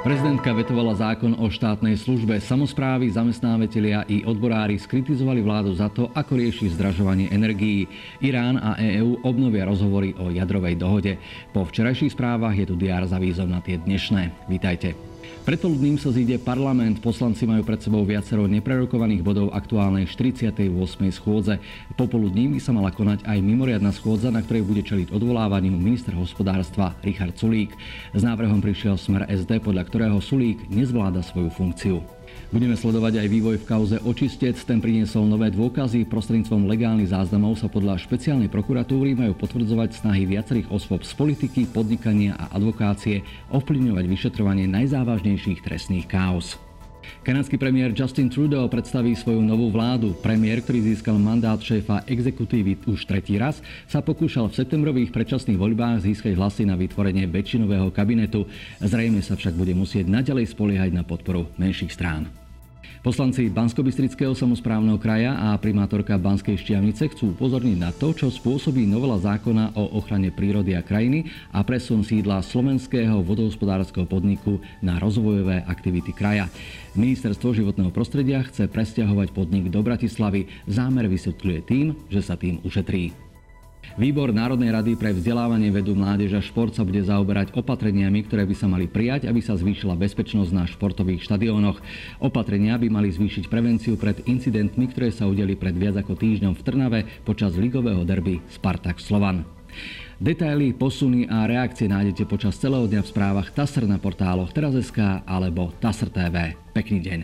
Prezidentka vetovala zákon o štátnej službe. Samozprávy, zamestnávateľia i odborári skritizovali vládu za to, ako rieši zdražovanie energií. Irán a EÚ obnovia rozhovory o jadrovej dohode. Po včerajších správach je tu diár za na tie dnešné. Vítajte. Predpoludným sa zíde parlament. Poslanci majú pred sebou viacero neprerokovaných bodov aktuálnej 48. schôdze. Popoludní by sa mala konať aj mimoriadna schôdza, na ktorej bude čeliť odvolávaniu minister hospodárstva Richard Sulík. S návrhom prišiel smer SD, podľa ktorého Sulík nezvláda svoju funkciu. Budeme sledovať aj vývoj v kauze Očistec. Ten priniesol nové dôkazy. Prostredníctvom legálnych záznamov sa podľa špeciálnej prokuratúry majú potvrdzovať snahy viacerých osôb z politiky, podnikania a advokácie ovplyvňovať vyšetrovanie najzávažnejších trestných káuz. Kanadský premiér Justin Trudeau predstaví svoju novú vládu. Premiér, ktorý získal mandát šéfa exekutívy už tretí raz, sa pokúšal v septembrových predčasných voľbách získať hlasy na vytvorenie väčšinového kabinetu. Zrejme sa však bude musieť naďalej spoliehať na podporu menších strán. Poslanci Banskobistrického samozprávneho kraja a primátorka Banskej Štiavnice chcú upozorniť na to, čo spôsobí novela zákona o ochrane prírody a krajiny a presun sídla slovenského vodohospodárskeho podniku na rozvojové aktivity kraja. Ministerstvo životného prostredia chce presťahovať podnik do Bratislavy. Zámer vysvetľuje tým, že sa tým ušetrí. Výbor Národnej rady pre vzdelávanie vedu mládež a šport sa bude zaoberať opatreniami, ktoré by sa mali prijať, aby sa zvýšila bezpečnosť na športových štadiónoch. Opatrenia by mali zvýšiť prevenciu pred incidentmi, ktoré sa udeli pred viac ako týždňom v Trnave počas ligového derby Spartak Slovan. Detaily, posuny a reakcie nájdete počas celého dňa v správach TASR na portáloch teraz.sk alebo TASR TV. Pekný deň.